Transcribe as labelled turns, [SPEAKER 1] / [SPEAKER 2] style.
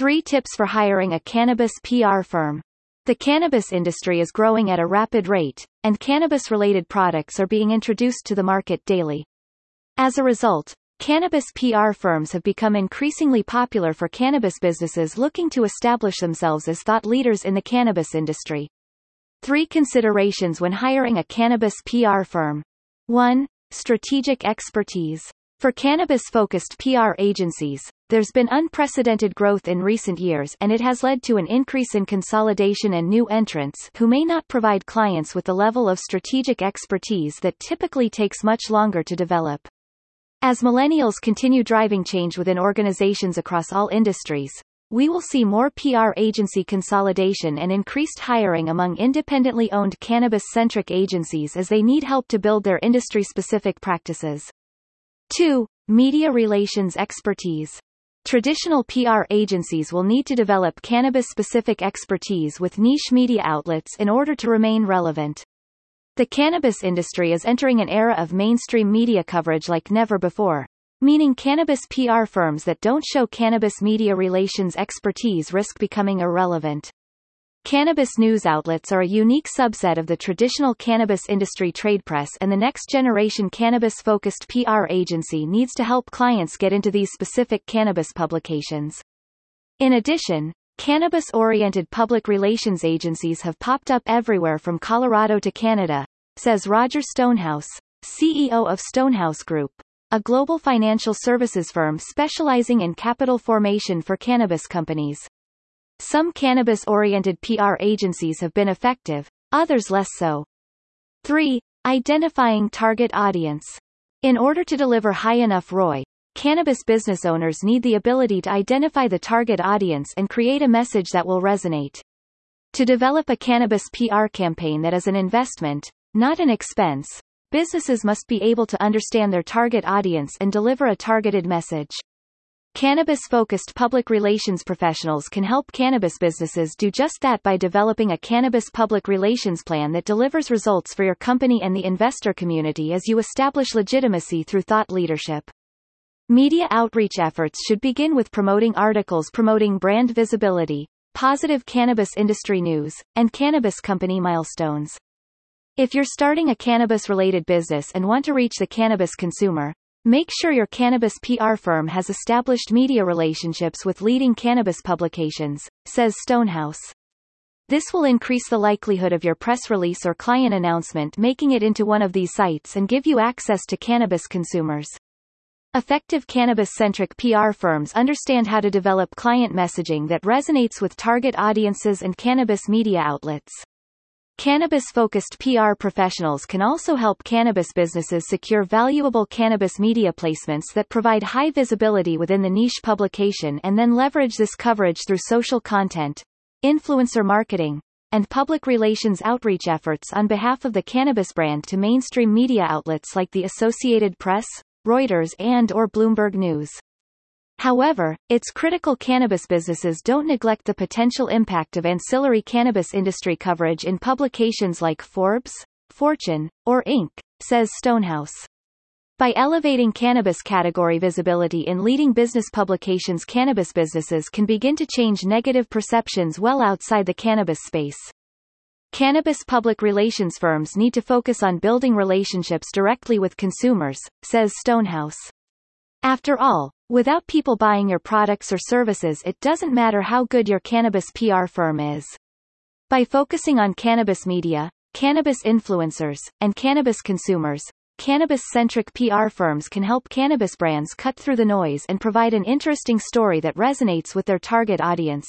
[SPEAKER 1] 3 tips for hiring a cannabis PR firm. The cannabis industry is growing at a rapid rate, and cannabis-related products are being introduced to the market daily. As a result, cannabis PR firms have become increasingly popular for cannabis businesses looking to establish themselves as thought leaders in the cannabis industry. Three considerations when hiring a cannabis PR firm. 1. Strategic expertise. For cannabis-focused PR agencies, there's been unprecedented growth in recent years and it has led to an increase in consolidation and new entrants who may not provide clients with the level of strategic expertise that typically takes much longer to develop. As millennials continue driving change within organizations across all industries, we will see more PR agency consolidation and increased hiring among independently owned cannabis-centric agencies as they need help to build their industry-specific practices. 2. Media relations expertise. Traditional PR agencies will need to develop cannabis-specific expertise with niche media outlets in order to remain relevant. The cannabis industry is entering an era of mainstream media coverage like never before, meaning cannabis PR firms that don't show cannabis media relations expertise risk becoming irrelevant. Cannabis news outlets are a unique subset of the traditional cannabis industry trade press and the next generation cannabis-focused PR agency needs to help clients get into these specific cannabis publications. In addition, cannabis-oriented public relations agencies have popped up everywhere from Colorado to Canada, says Roger Stonehouse, CEO of Stonehouse Group, a global financial services firm specializing in capital formation for cannabis companies. Some cannabis-oriented PR agencies have been effective, others less so. 3. Identifying target audience. In order to deliver high enough ROI, cannabis business owners need the ability to identify the target audience and create a message that will resonate. To develop a cannabis PR campaign that is an investment, not an expense, businesses must be able to understand their target audience and deliver a targeted message. Cannabis-focused public relations professionals can help cannabis businesses do just that by developing a cannabis public relations plan that delivers results for your company and the investor community as you establish legitimacy through thought leadership. Media outreach efforts should begin with promoting articles promoting brand visibility, positive cannabis industry news, and cannabis company milestones. If you're starting a cannabis-related business and want to reach the cannabis consumer, Make sure your cannabis PR firm has established media relationships with leading cannabis publications, says Stonehouse. This will increase the likelihood of your press release or client announcement making it into one of these sites and give you access to cannabis consumers. Effective cannabis-centric PR firms understand how to develop client messaging that resonates with target audiences and cannabis media outlets. Cannabis-focused PR professionals can also help cannabis businesses secure valuable cannabis media placements that provide high visibility within the niche publication and then leverage this coverage through social content, influencer marketing, and public relations outreach efforts on behalf of the cannabis brand to mainstream media outlets like the Associated Press, Reuters and or Bloomberg News. However, its critical cannabis businesses don't neglect the potential impact of ancillary cannabis industry coverage in publications like Forbes, Fortune, or Inc., says Stonehouse. By elevating cannabis category visibility in leading business publications cannabis businesses can begin to change negative perceptions well outside the cannabis space. Cannabis public relations firms need to focus on building relationships directly with consumers, says Stonehouse. After all, without people buying your products or services it doesn't matter how good your cannabis PR firm is. By focusing on cannabis media, cannabis influencers, and cannabis consumers, cannabis-centric PR firms can help cannabis brands cut through the noise and provide an interesting story that resonates with their target audience.